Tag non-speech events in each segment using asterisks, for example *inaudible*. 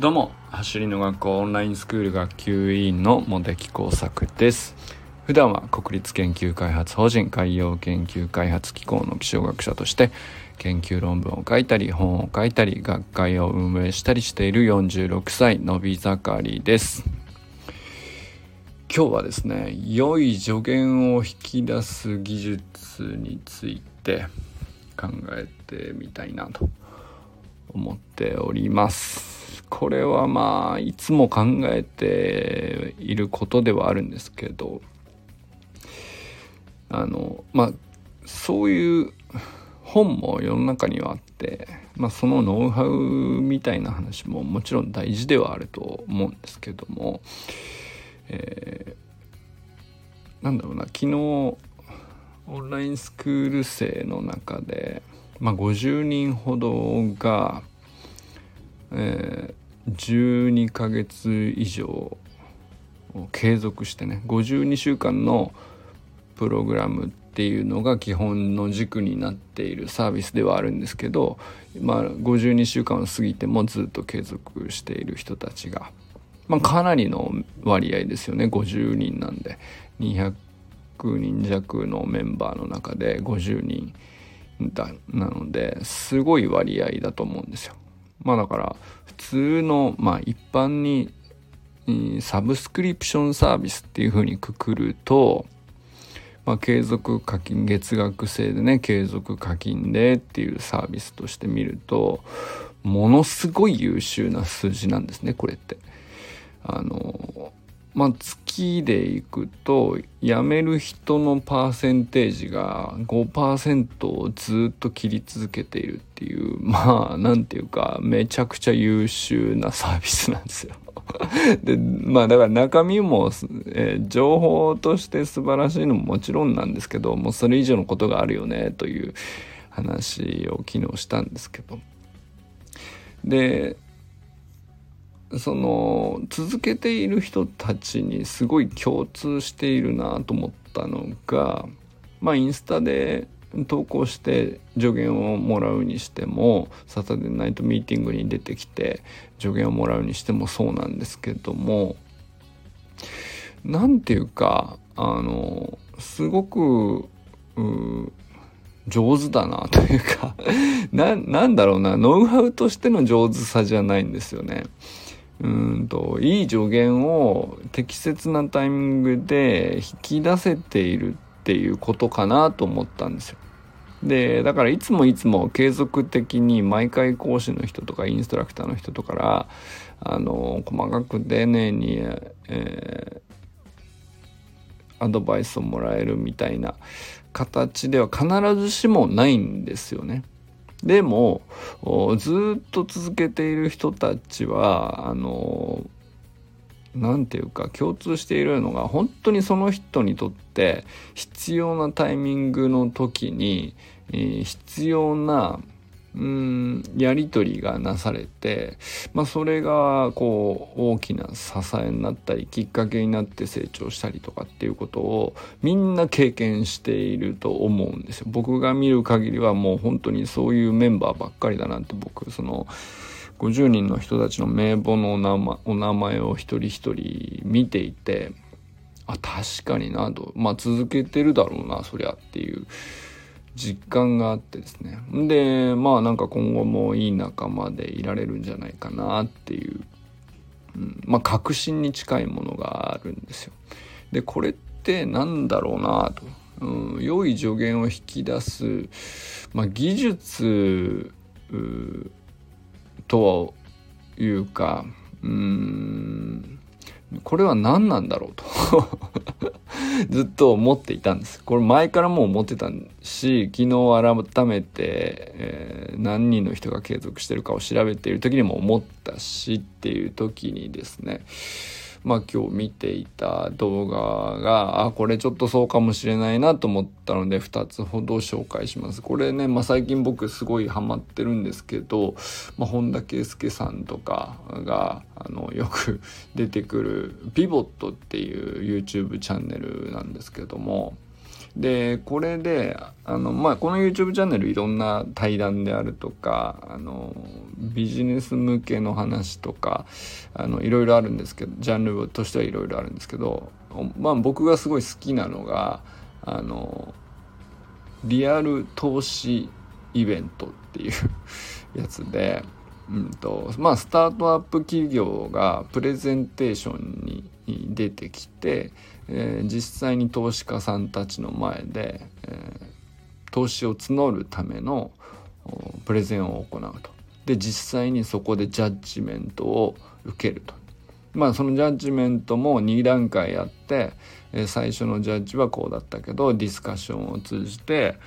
どうも走りの学校オンラインスクール学級委員の茂木耕作です。普段は国立研究開発法人海洋研究開発機構の気象学者として研究論文を書いたり本を書いたり学会を運営したりしている46歳のび盛りです。今日はですね良い助言を引き出す技術について考えてみたいなと思っております。これはまあいつも考えていることではあるんですけどあのまあそういう本も世の中にはあって、まあ、そのノウハウみたいな話ももちろん大事ではあると思うんですけども、えー、なんだろうな昨日オンラインスクール生の中で、まあ、50人ほどがえー、12ヶ月以上継続してね52週間のプログラムっていうのが基本の軸になっているサービスではあるんですけど、まあ、52週間を過ぎてもずっと継続している人たちが、まあ、かなりの割合ですよね50人なんで。200人弱のメンバーの中で50人だなのですごい割合だと思うんですよ。まあだから普通のまあ一般にサブスクリプションサービスっていうふうにくくると、まあ、継続課金月額制でね継続課金でっていうサービスとして見るとものすごい優秀な数字なんですねこれって。あのまあ、月でいくと辞める人のパーセンテージが5%をずっと切り続けているっていう *laughs* まあなんていうかめちゃくちゃ優秀なサービスなんですよ。*laughs* でまあだから中身も、えー、情報として素晴らしいのももちろんなんですけどもうそれ以上のことがあるよねという話を昨日したんですけど。でその続けている人たちにすごい共通しているなと思ったのがまあインスタで投稿して助言をもらうにしてもサタデーナイトミーティングに出てきて助言をもらうにしてもそうなんですけども何て言うかあのすごく上手だなというか *laughs* ななんだろうなノウハウとしての上手さじゃないんですよね。うんといい助言を適切なタイミングで引き出せているっていうことかなと思ったんですよ。でだからいつもいつも継続的に毎回講師の人とかインストラクターの人とかからあの細かく丁寧に、えー、アドバイスをもらえるみたいな形では必ずしもないんですよね。でもずっと続けている人たちはあの何て言うか共通しているのが本当にその人にとって必要なタイミングの時に、必要なうんやり取りがなされて、まあ、それがこう大きな支えになったりきっかけになって成長したりとかっていうことをみんな経験していると思うんですよ。僕が見る限りはもう本当にそういうメンバーばっかりだなって僕その50人の人たちの名簿のお名前お名前を一人一人見ていてあ確かになとまあ続けてるだろうなそりゃっていう。実感があってですね。でまあなんか今後もいい仲間でいられるんじゃないかなっていう、うん、まあ確信に近いものがあるんですよ。でこれってなんだろうなと、うん、良い助言を引き出す、まあ、技術とはいうかうん。これは何なんだろうと *laughs* ずっと思っていたんです。これ前からもう思ってたし、昨日改めて、えー、何人の人が継続してるかを調べている時にも思ったしっていう時にですね、まあ今日見ていた動画が、あ、これちょっとそうかもしれないなと思ったので2つほど紹介します。これね、まあ最近僕すごいハマってるんですけど、まあ本田圭佑さんとかが、あの、よく *laughs* 出てくるピボットっていう YouTube チャンネルなんですけども、でこれであの、まあ、この YouTube チャンネルいろんな対談であるとかあのビジネス向けの話とかあのいろいろあるんですけどジャンルとしてはいろいろあるんですけど、まあ、僕がすごい好きなのがあのリアル投資イベントっていう *laughs* やつで、うんとまあ、スタートアップ企業がプレゼンテーションに出てきて、えー、実際に投資家さんたちの前で、えー、投資を募るためのプレゼンを行うと。で実際にそこでジャッジメントを受けると。まあそのジャッジメントも2段階あって、えー、最初のジャッジはこうだったけどディスカッションを通じて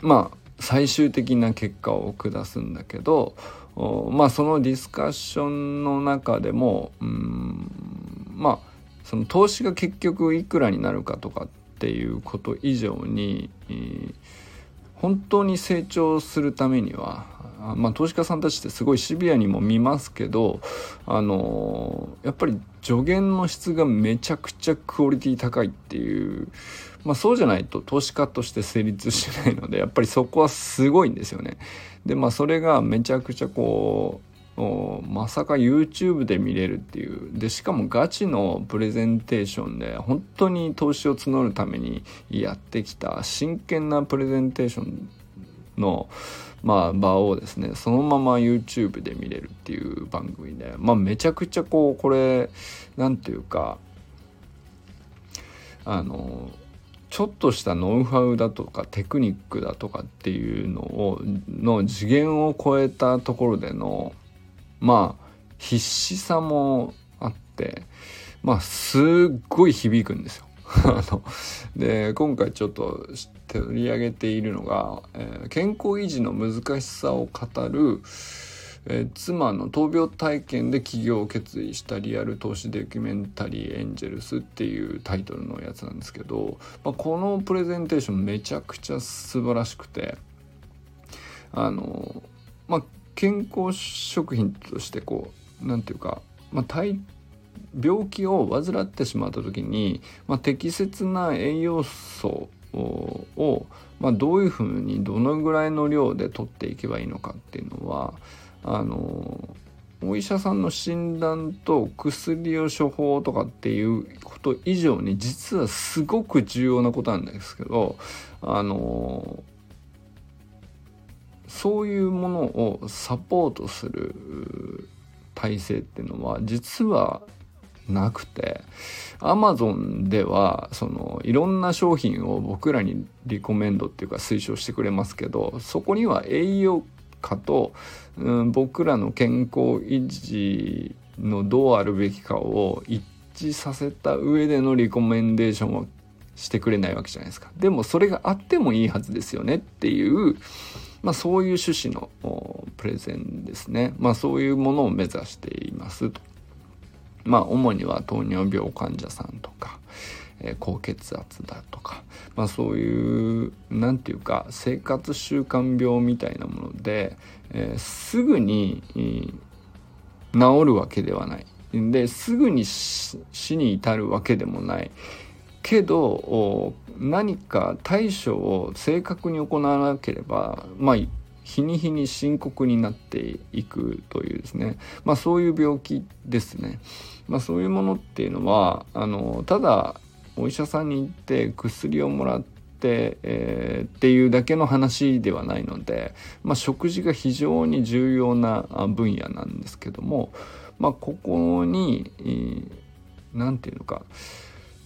まあ最終的な結果を下すんだけどまあそのディスカッションの中でもうんまあその投資が結局いくらになるかとかっていうこと以上に、えー、本当に成長するためにはまあ、投資家さんたちってすごいシビアにも見ますけど、あのー、やっぱり助言の質がめちゃくちゃクオリティ高いっていう、まあ、そうじゃないと投資家として成立しないのでやっぱりそこはすごいんですよね。でまあそれがめちゃくちゃこうまさか YouTube で見れるっていう。でしかもガチのプレゼンテーションで本当に投資を募るためにやってきた真剣なプレゼンテーションのまあ、場をですねそのまま YouTube で見れるっていう番組で、まあ、めちゃくちゃこうこれ何て言うかあのちょっとしたノウハウだとかテクニックだとかっていうのをの次元を超えたところでのまあ必死さもあってまあすっごい響くんですよ。*laughs* あので今回ちょっと取り上げているのが、えー、健康維持の難しさを語る、えー、妻の闘病体験で起業を決意したリアル投資ドキュメンタリーエンジェルスっていうタイトルのやつなんですけど、まあ、このプレゼンテーションめちゃくちゃ素晴らしくてあのまあ健康食品としてこう何て言うか、まあ、体病気を患ってしまった時に、まあ、適切な栄養素を、まあ、どういうふうにどのぐらいの量で取っていけばいいのかっていうのはあのお医者さんの診断と薬を処方とかっていうこと以上に実はすごく重要なことなんですけどあのそういうものをサポートする体制っていうのは実はなくてアマゾンではそのいろんな商品を僕らにリコメンドっていうか推奨してくれますけどそこには栄養価と、うん、僕らの健康維持のどうあるべきかを一致させた上でのリコメンデーションをしてくれないわけじゃないですか。でもそれがあってもいいはずですよねっていう、まあ、そういう趣旨のプレゼンですね。まあ、そういうものを目指していますと。まあ主には糖尿病患者さんとか、えー、高血圧だとか、まあ、そういう何て言うか生活習慣病みたいなもので、えー、すぐに、えー、治るわけではないですぐに死に至るわけでもないけど何か対処を正確に行わなければまあ日に日に深刻になっていくというですね、まあ、そういう病気ですね。まあ、そういうものっていうのはあのただお医者さんに行って薬をもらって、えー、っていうだけの話ではないので、まあ、食事が非常に重要な分野なんですけども、まあ、ここに何、えー、て言うのか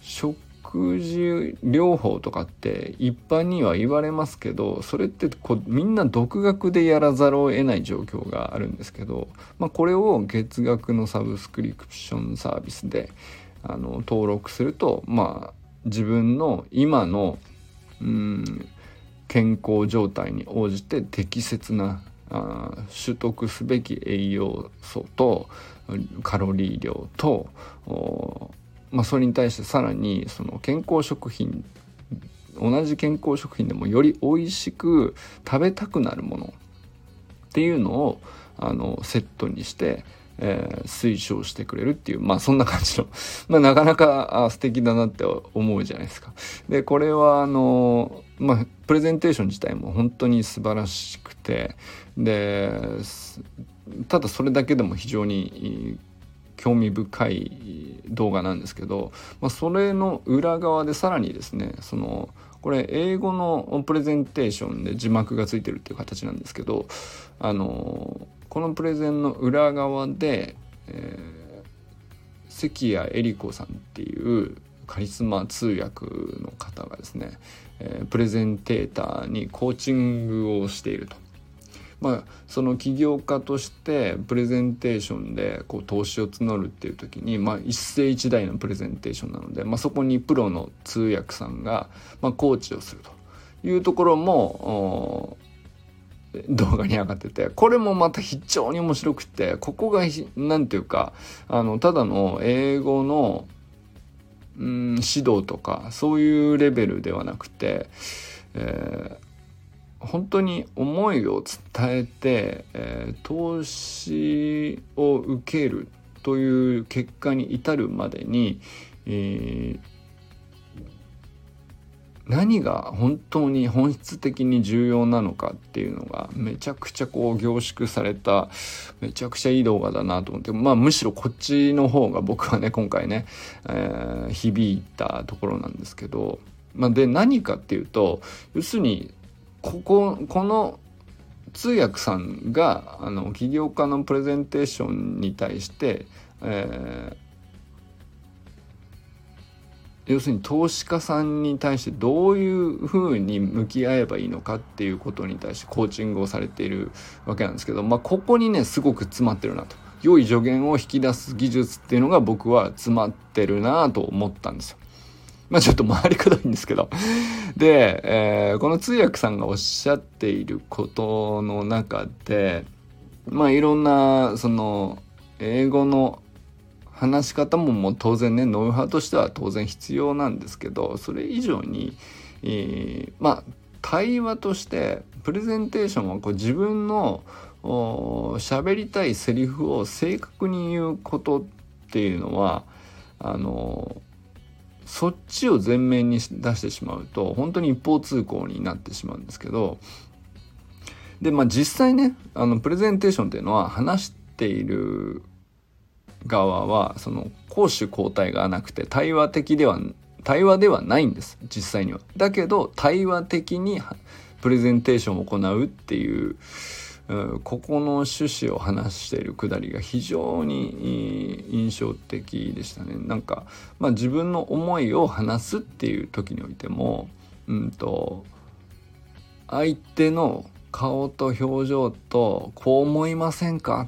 食食事療法とかって一般には言われますけどそれってこみんな独学でやらざるを得ない状況があるんですけど、まあ、これを月額のサブスクリプションサービスであの登録するとまあ自分の今のうん健康状態に応じて適切なあ取得すべき栄養素とカロリー量とまあ、それに対してさらにその健康食品同じ健康食品でもより美味しく食べたくなるものっていうのをあのセットにしてえー、推奨してくれるっていう、まあそんな感じの、*laughs* まあなかなか素敵だなって思うじゃないですか。で、これはあの、まあプレゼンテーション自体も本当に素晴らしくて、で、ただそれだけでも非常に興味深い動画なんですけど、まあ、それの裏側でさらにですねそのこれ英語のプレゼンテーションで字幕がついてるっていう形なんですけどあのこのプレゼンの裏側で、えー、関谷恵理子さんっていうカリスマ通訳の方がですね、えー、プレゼンテーターにコーチングをしていると。まあ、その起業家としてプレゼンテーションでこう投資を募るっていう時に、まあ、一世一代のプレゼンテーションなので、まあ、そこにプロの通訳さんが、まあ、コーチをするというところも動画に上がっててこれもまた非常に面白くてここが何て言うかあのただの英語のうん指導とかそういうレベルではなくて、え本当に思いを伝えて、えー、投資を受けるという結果に至るまでに、えー、何が本当に本質的に重要なのかっていうのがめちゃくちゃこう凝縮されためちゃくちゃいい動画だなと思ってまあむしろこっちの方が僕はね今回ね、えー、響いたところなんですけど、まあ、で何かっていうと要するにこここの通訳さんがあの起業家のプレゼンテーションに対して、えー、要するに投資家さんに対してどういうふうに向き合えばいいのかっていうことに対してコーチングをされているわけなんですけど、まあ、ここにねすごく詰まってるなと良い助言を引き出す技術っていうのが僕は詰まってるなと思ったんですよ。まあちょっと回りくどいんですけど。で、えー、この通訳さんがおっしゃっていることの中で、まあいろんな、その、英語の話し方ももう当然ね、ノウハウとしては当然必要なんですけど、それ以上に、えー、まあ対話としてプレゼンテーションはこう自分の喋りたいセリフを正確に言うことっていうのはあのそっちを前面に出してしまうと本当に一方通行になってしまうんですけどでまあ実際ねあのプレゼンテーションっていうのは話している側はその攻守交代がなくて対話的では対話ではないんです実際には。だけど対話的にプレゼンテーションを行うっていうここの趣旨を話しているくだりが非常に印象的でしたね。なんか、まあ、自分の思いを話すっていう時においても、うんと、相手の顔と表情とこう思いませんか？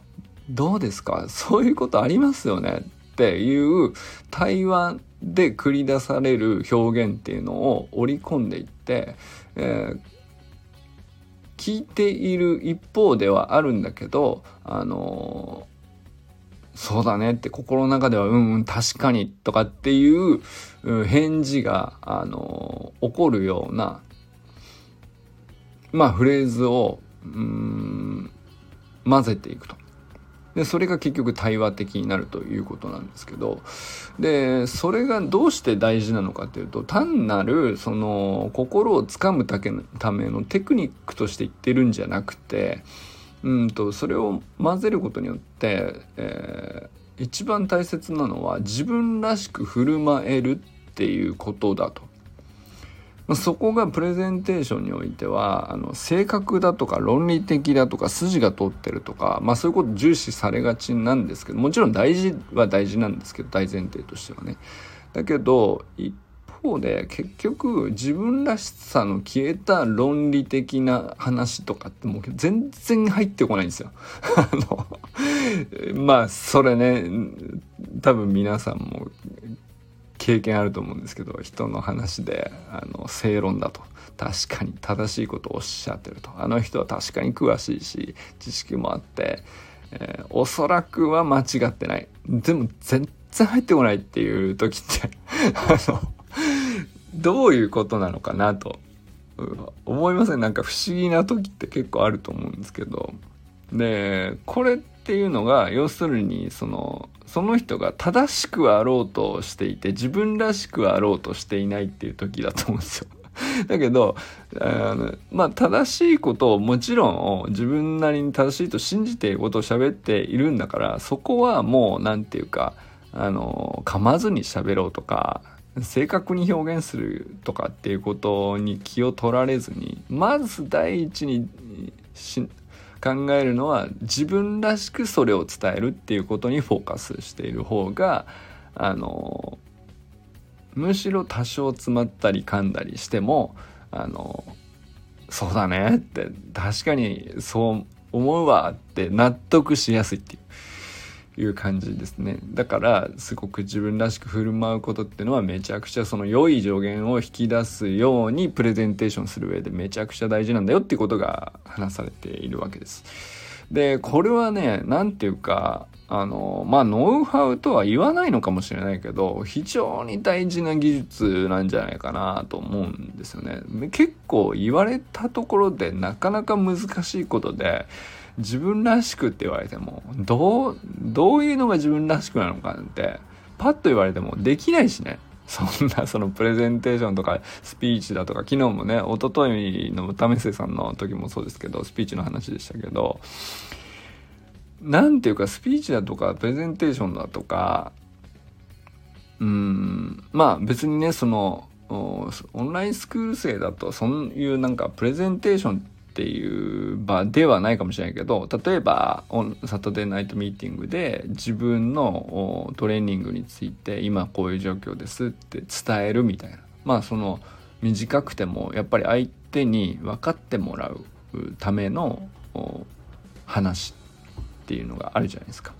どうですか？そういうことありますよね？っていう対話で繰り出される表現っていうのを織り込んでいって、えー聞いている一方ではあるんだけどあのそうだねって心の中ではうんうん確かにとかっていう返事があの起こるようなまあフレーズをうん混ぜていくと。でそれが結局対話的になるということなんですけどでそれがどうして大事なのかっていうと単なるその心をつかむだけのためのテクニックとして言ってるんじゃなくてうんとそれを混ぜることによって、えー、一番大切なのは自分らしく振る舞えるっていうことだと。まそこがプレゼンテーションにおいてはあの正確だとか論理的だとか筋が通ってるとか、まあ、そういうこと重視されがちなんですけどもちろん大事は大事なんですけど大前提としてはね。だけど一方で結局自分らしさの消えた論理的な話とかってもう全然入ってこないんですよ。*laughs* あのまあそれね多分皆さんも経験あると思うんですけど人の話であの正論だと。確かに正しいことをおっしゃってると。あの人は確かに詳しいし知識もあって、えー、おそらくは間違ってない。でも全然入ってこないっていう時って *laughs* あのどういうことなのかなと思いません？なんか不思議な時って結構あると思うんですけど。でこれっていうのが要するにそのその人が正しくあろうとしていて自分らしくあろうとしていないっていう時だと思うんですよ。*laughs* だけどあのまあ正しいことをもちろん自分なりに正しいと信じていることを喋っているんだからそこはもう何て言うかあの噛まずに喋ろうとか正確に表現するとかっていうことに気を取られずにまず第一に考えるのは自分らしくそれを伝えるっていうことにフォーカスしている方があのむしろ多少詰まったり噛んだりしてもあのそうだねって確かにそう思うわって納得しやすいっていう。いう感じですねだからすごく自分らしく振る舞うことっていうのはめちゃくちゃその良い助言を引き出すようにプレゼンテーションする上でめちゃくちゃ大事なんだよっていうことが話されているわけです。でこれはね何て言うかあのまあノウハウとは言わないのかもしれないけど非常に大事な技術なんじゃないかなと思うんですよね。結構言われたところでなかなか難しいことで自分らしくって言われてもどうどういうのが自分らしくなのかなんてパッと言われてもできないしね。そんなそのプレゼンテーションとかスピーチだとか昨日もね一昨日の為末さんの時もそうですけどスピーチの話でしたけど何ていうかスピーチだとかプレゼンテーションだとかうんまあ別にねそのオンラインスクール生だとそういうなんかプレゼンテーションっていう場ではないかもしれないけど例えばサタデーナイトミーティングで自分のトレーニングについて今こういう状況ですって伝えるみたいなまあその短くてもやっぱり相手に分かってもらうための話っていうのがあるじゃないですか。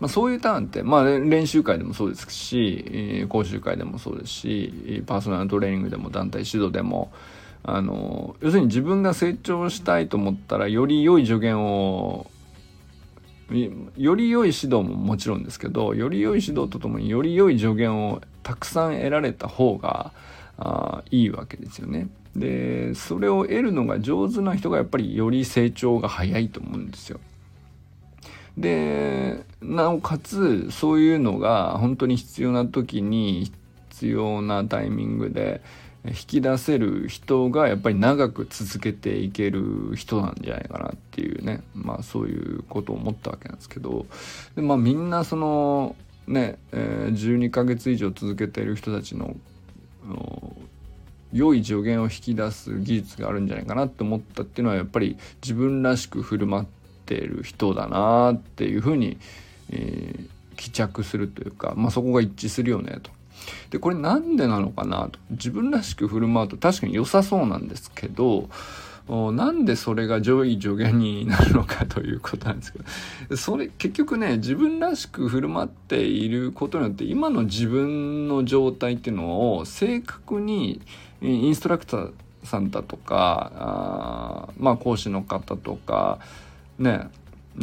まあ、そういうターンって、まあ、練習会でもそうですし講習会でもそうですしパーソナルトレーニングでも団体指導でもあの要するに自分が成長したいと思ったらより良い助言をより良い指導ももちろんですけどより良い指導とともにより良い助言をたくさん得られた方があいいわけですよね。でそれを得るのが上手な人がやっぱりより成長が早いと思うんですよ。でなおかつそういうのが本当に必要な時に必要なタイミングで引き出せる人がやっぱり長く続けていける人なんじゃないかなっていうねまあそういうことを思ったわけなんですけどでまあみんなそのね、えー、12ヶ月以上続けている人たちの良い助言を引き出す技術があるんじゃないかなって思ったっていうのはやっぱり自分らしく振る舞っている人だなっていうふうに、えー、帰着するというか、まあ、そこが一致するよねと。でこれなんでなのかなと。自分らしく振る舞うと確かに良さそうなんですけどなんでそれが上位助言になるのかということなんですけど。それ結局ね自分らしく振る舞っていることによって今の自分の状態っていうのを正確にインストラクターさんだとかあまあ講師の方とかね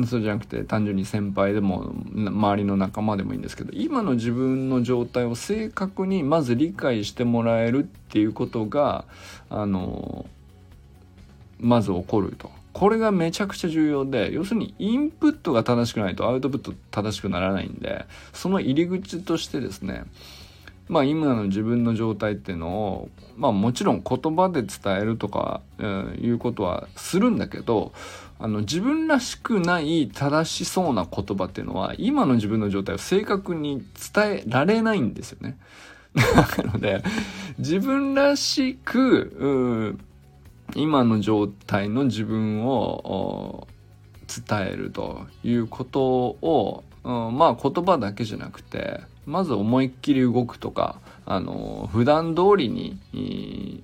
そうじゃなくて単純に先輩でも周りの仲間でもいいんですけど今の自分の状態を正確にまず理解してもらえるっていうことがあのまず起こると。これがめちゃくちゃ重要で要するにインプットが正しくないとアウトプット正しくならないんでその入り口としてですねまあ今の自分の状態っていうのをまあもちろん言葉で伝えるとか、えー、いうことはするんだけどあの自分らしくない正しそうな言葉っていうのは今の自分の状態を正確に伝えられないんですよね。*laughs* なので自分らしく今の状態の自分を伝えるということを、うん、まあ言葉だけじゃなくてまず思いっきり動くとかあの普段通りに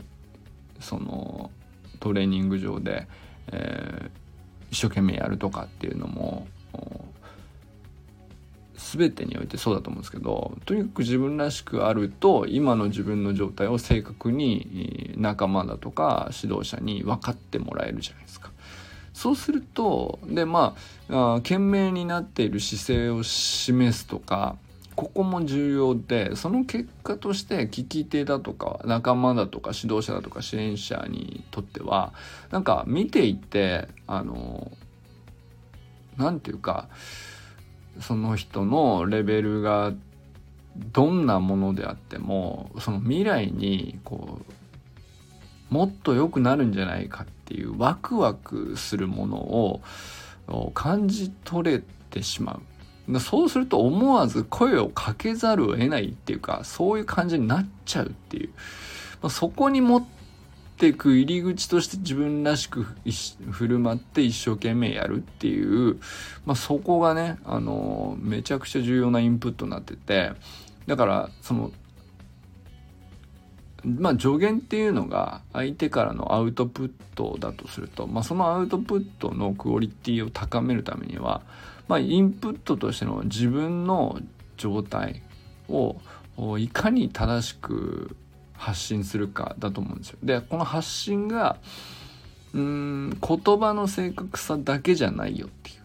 そのトレーニング上で、えー、一生懸命やるとかっていうのも全てにおいてそうだと思うんですけどとにかく自分らしくあると今の自分の状態を正確に仲間だとか指導者に分かってもらえるじゃないですか。そうするとでまあ懸命になっている姿勢を示すとかここも重要でその結果として聞き手だとか仲間だとか指導者だとか支援者にとってはなんか見ていてあの何て言うかその人のレベルがどんなものであってもその未来にこうもっと良くなるんじゃないかっていうワクワクするものを感じ取れてしまう。そうすると思わず声をかけざるを得ないっていうかそういう感じになっちゃうっていう、まあ、そこに持っていく入り口として自分らしく振る舞って一生懸命やるっていう、まあ、そこがね、あのめちゃくちゃ重要なインプットになってて。だからそのまあ助言っていうのが相手からのアウトプットだとすると、まあ、そのアウトプットのクオリティを高めるためには、まあ、インプットとしての自分の状態をいかに正しく発信するかだと思うんですよ。でこの発信がうん言葉の正確さだけじゃないよっていう。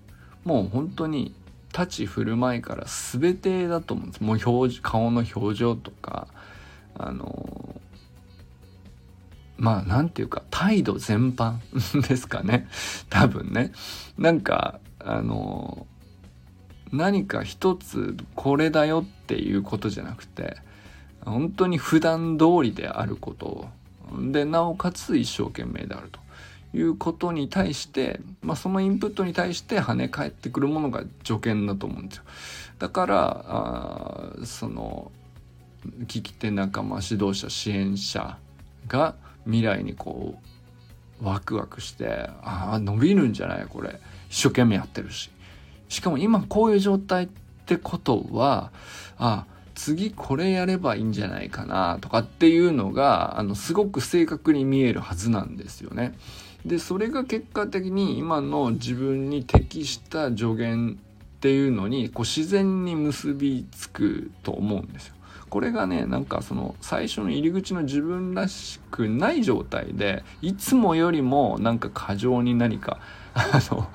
もう本当に立ち振る舞いから全てだと思うんです。もう表顔の表情とかあのまあなんていうか態度全般 *laughs* ですかね。多分ね。なんかあの何か一つこれだよっていうことじゃなくて本当に普段通りであることでなおかつ一生懸命であるということに対して、まあ、そのインプットに対して跳ね返ってくるものが助言だと思うんですよ。だからあその聞き手仲間指導者支援者が未来にこうワクワクしてああ伸びるんじゃないこれ生懸命やってるししかも今こういう状態ってことはあ次これやればいいんじゃないかなとかっていうのがあのすごく正確に見えるはずなんですよね。でそれが結果的に今の自分に適した助言っていうのにこう自然に結びつくと思うんですよ。これがねなんかその最初の入り口の自分らしくない状態でいつもよりもなんか過剰に何かあの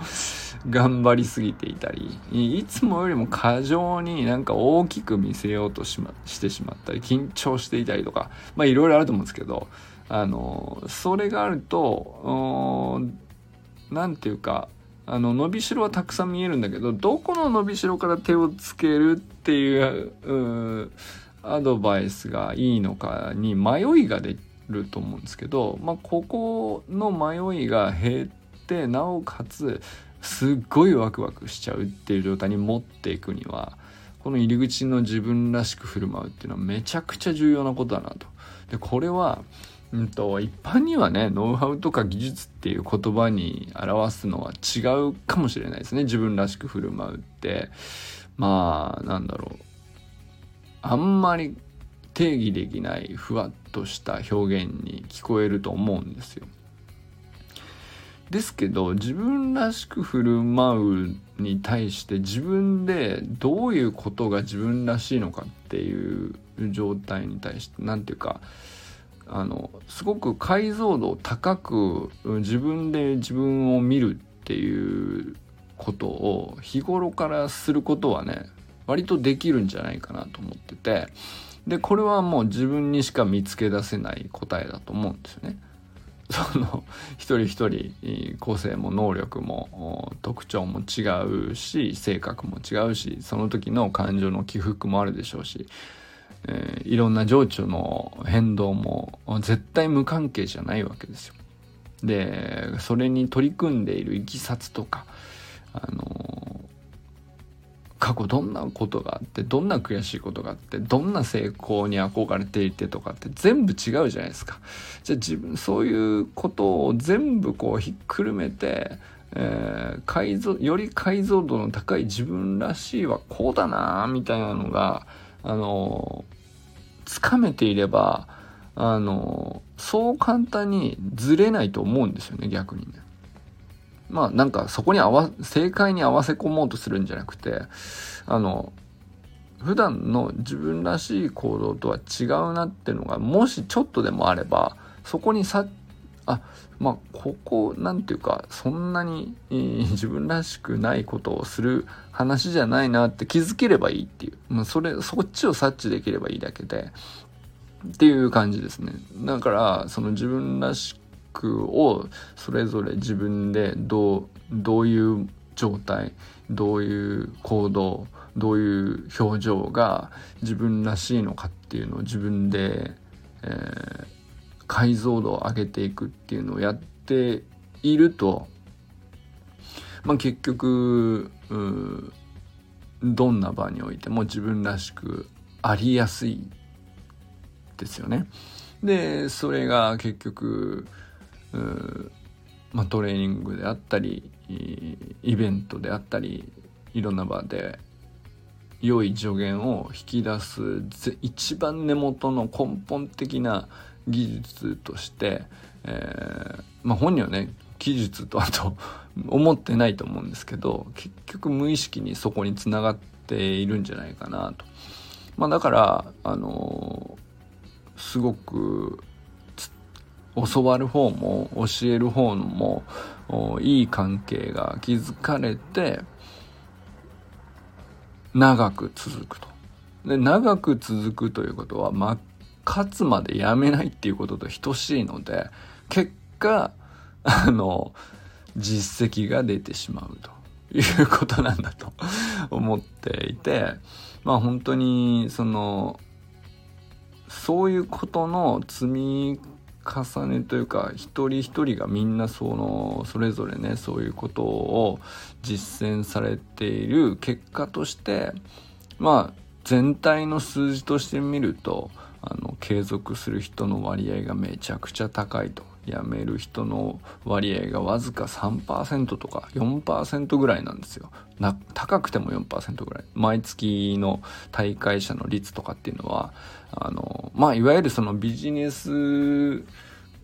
頑張りすぎていたりいつもよりも過剰になんか大きく見せようとし,、ま、してしまったり緊張していたりとかまあいろいろあると思うんですけどあのそれがあると何て言うかあの伸びしろはたくさん見えるんだけどどこの伸びしろから手をつけるっていうアドバイスがいいのかに迷いが出ると思うんですけど、まあ、ここの迷いが減ってなおかつすっごいワクワクしちゃうっていう状態に持っていくにはこの入り口の自分らしく振る舞うっていうのはめちゃくちゃ重要なことだなと。でこれはうんと、一般にはねノウハウとか技術っていう言葉に表すのは違うかもしれないですね自分らしく振る舞うってまあなんだろうあんまり定義できないふわっとした表現に聞こえると思うんですよ。ですけど自分らしく振る舞うに対して自分でどういうことが自分らしいのかっていう状態に対して何て言うかあのすごく解像度を高く自分で自分を見るっていうことを日頃からすることはね割とできるんじゃないかなと思っててでこれはもう自分にしか見つけ出せない答えだと思うんですよね。その一人一人個性も能力も特徴も違うし性格も違うしその時の感情の起伏もあるでしょうし、えー、いろんな情緒の変動も絶対無関係じゃないわけですよ。でそれに取り組んでいるいきさつとかあの過去どんなことがあってどんな悔しいことがあってどんな成功に憧れていてとかって全部違うじゃないですか。じゃあ自分そういうことを全部こうひっくるめて、えー、解像より解像度の高い自分らしいはこうだなみたいなのがあのつかめていればあのそう簡単にずれないと思うんですよね逆にね。まあなんかそこに合わ正解に合わせ込もうとするんじゃなくてあの普段の自分らしい行動とは違うなっていうのがもしちょっとでもあればそこにさあまあここなんていうかそんなに、自分らしくないことをする話じゃないなって気づければいいっていう、まあ、それそっちを察知できればいいだけで。っていう感じですね。だからその自分らしをそれぞれ自分でどうどういう状態どういう行動どういう表情が自分らしいのかっていうのを自分で、えー、解像度を上げていくっていうのをやっていると、まあ、結局どんな場においても自分らしくありやすいですよね。でそれが結局まあ、トレーニングであったりイベントであったりいろんな場で良い助言を引き出す一番根元の根本的な技術として、えー、まあ、本人はね技術とあと *laughs* 思ってないと思うんですけど結局無意識にそこにつながっているんじゃないかなと。まあ、だからあのー、すごく教わる方も教える方もいい関係が築かれて長く続くと。で長く続くということは、ま、勝つまでやめないっていうことと等しいので結果あの実績が出てしまうということなんだと思っていてまあ本当にそのそういうことの積み重ねというか一人一人がみんなそのそれぞれねそういうことを実践されている結果としてまあ全体の数字として見るとあの継続する人の割合がめちゃくちゃ高いと。辞める人の割合がわずか3%とか4%ぐらいなんですよ。な高くても4%ぐらい。毎月の大会者の率とかっていうのはあのまあいわゆるそのビジネス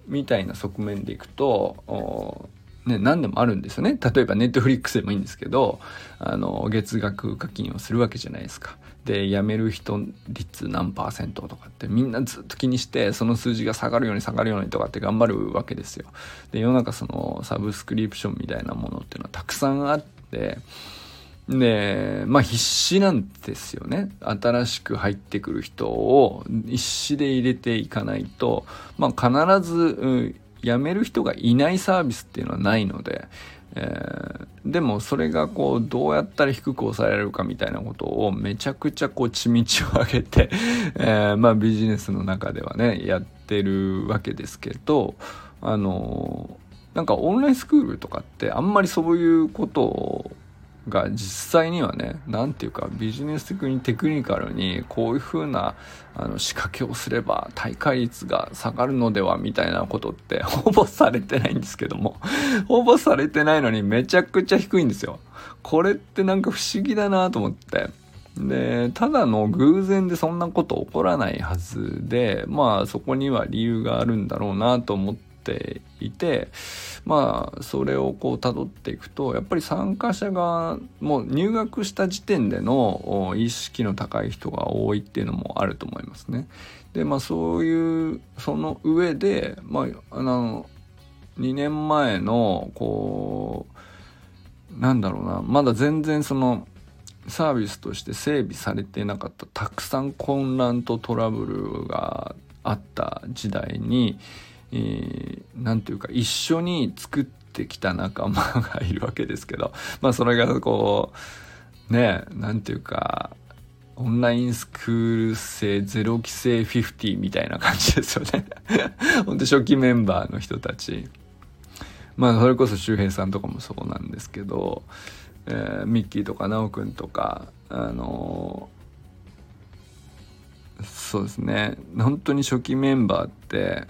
みたいな側面でいくとね、何でもあるんですよね。例えばネットフリックスでもいいんですけど、あの、月額課金をするわけじゃないですか。で、辞める人率何パーセントとかってみんなずっと気にして、その数字が下がるように下がるようにとかって頑張るわけですよ。で、世の中そのサブスクリプションみたいなものっていうのはたくさんあって、で、まあ必死なんですよね。新しく入ってくる人を必死で入れていかないと、まあ必ず、うん辞める人がいないサービスっていうのはないので、えー、でもそれがこうどうやったら低く抑えられるかみたいなことをめちゃくちゃこう地道を上げて、*laughs* えー、まあビジネスの中ではねやってるわけですけどあのなんかオンラインスクールとかってあんまりそういうことをが実際にはね何て言うかビジネス的にテクニカルにこういう風なあな仕掛けをすれば大会率が下がるのではみたいなことって *laughs* ほぼされてないんですけどもほぼされてないのにめちゃくちゃ低いんですよ。これってなんか不思議だなと思って。でただの偶然でそんなこと起こらないはずでまあそこには理由があるんだろうなと思ってていてまあそれをこう辿っていくとやっぱり参加者がもう入学した時点での意識の高い人が多いっていうのもあると思いますね。でまあそういうその上でまああの2年前のこうなんだろうなまだ全然そのサービスとして整備されてなかったたくさん混乱とトラブルがあった時代にえー、ていうか一緒に作ってきた仲間がいるわけですけど *laughs* まあそれがこうね何ていうかオンラインスクール生ゼロ期生50みたいな感じですよね。ほんと初期メンバーの人たち。まあそれこそ周平さんとかもそうなんですけど、えー、ミッキーとか奈くんとかあのー、そうですね。本当に初期メンバーって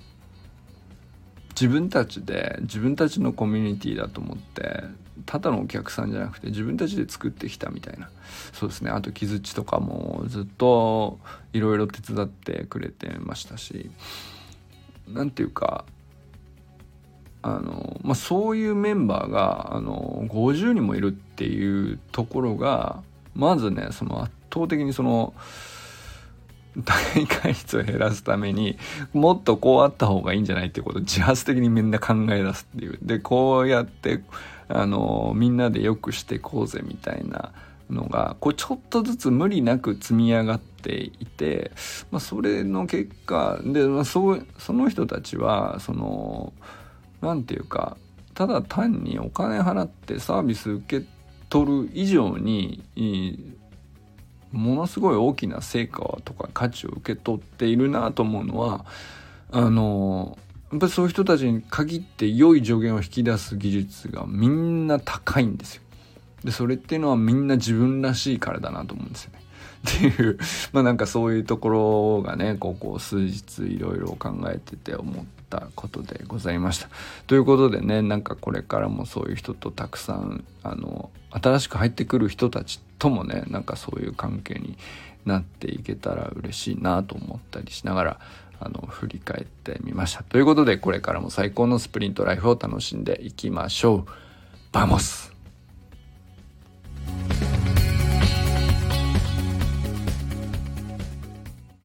自分たちで自分たちのコミュニティだと思ってただのお客さんじゃなくて自分たちで作ってきたみたいなそうですねあと木槌とかもずっといろいろ手伝ってくれてましたし何ていうかあの、まあ、そういうメンバーがあの50人もいるっていうところがまずねその圧倒的にその。大会率を減らすためにもっとこうあった方がいいんじゃないっていうことを自発的にみんな考え出すっていう。でこうやってあのみんなでよくしていこうぜみたいなのがこうちょっとずつ無理なく積み上がっていて、まあ、それの結果で、まあ、そうその人たちはその何て言うかただ単にお金払ってサービス受け取る以上にものすごい大きな成果とか価値を受け取っているなと思うのはあのやっぱりそういう人たちに限って良い助言を引き出す技術がみんな高いんですよ。でそれっていうのはみんな自分らしいからだなと思うんですよね。*laughs* っていうまあなんかそういうところがねここ数日いろいろ考えてて思ったことでございました。ということでねなんかこれからもそういう人とたくさんあの新しく入ってくる人たちともねなんかそういう関係になっていけたら嬉しいなと思ったりしながらあの振り返ってみました。ということでこれからも最高のスプリントライフを楽しんでいきましょう。 Vamos。